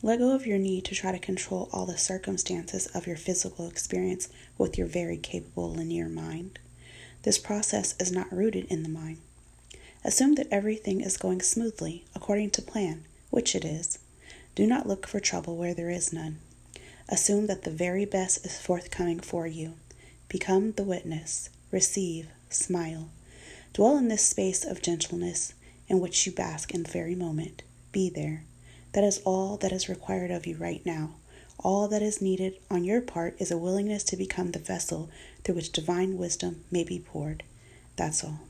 Let go of your need to try to control all the circumstances of your physical experience with your very capable linear mind. This process is not rooted in the mind. Assume that everything is going smoothly, according to plan, which it is. Do not look for trouble where there is none. Assume that the very best is forthcoming for you. Become the witness. Receive. Smile. Dwell in this space of gentleness in which you bask in the very moment. Be there. That is all that is required of you right now. All that is needed on your part is a willingness to become the vessel through which divine wisdom may be poured. That's all.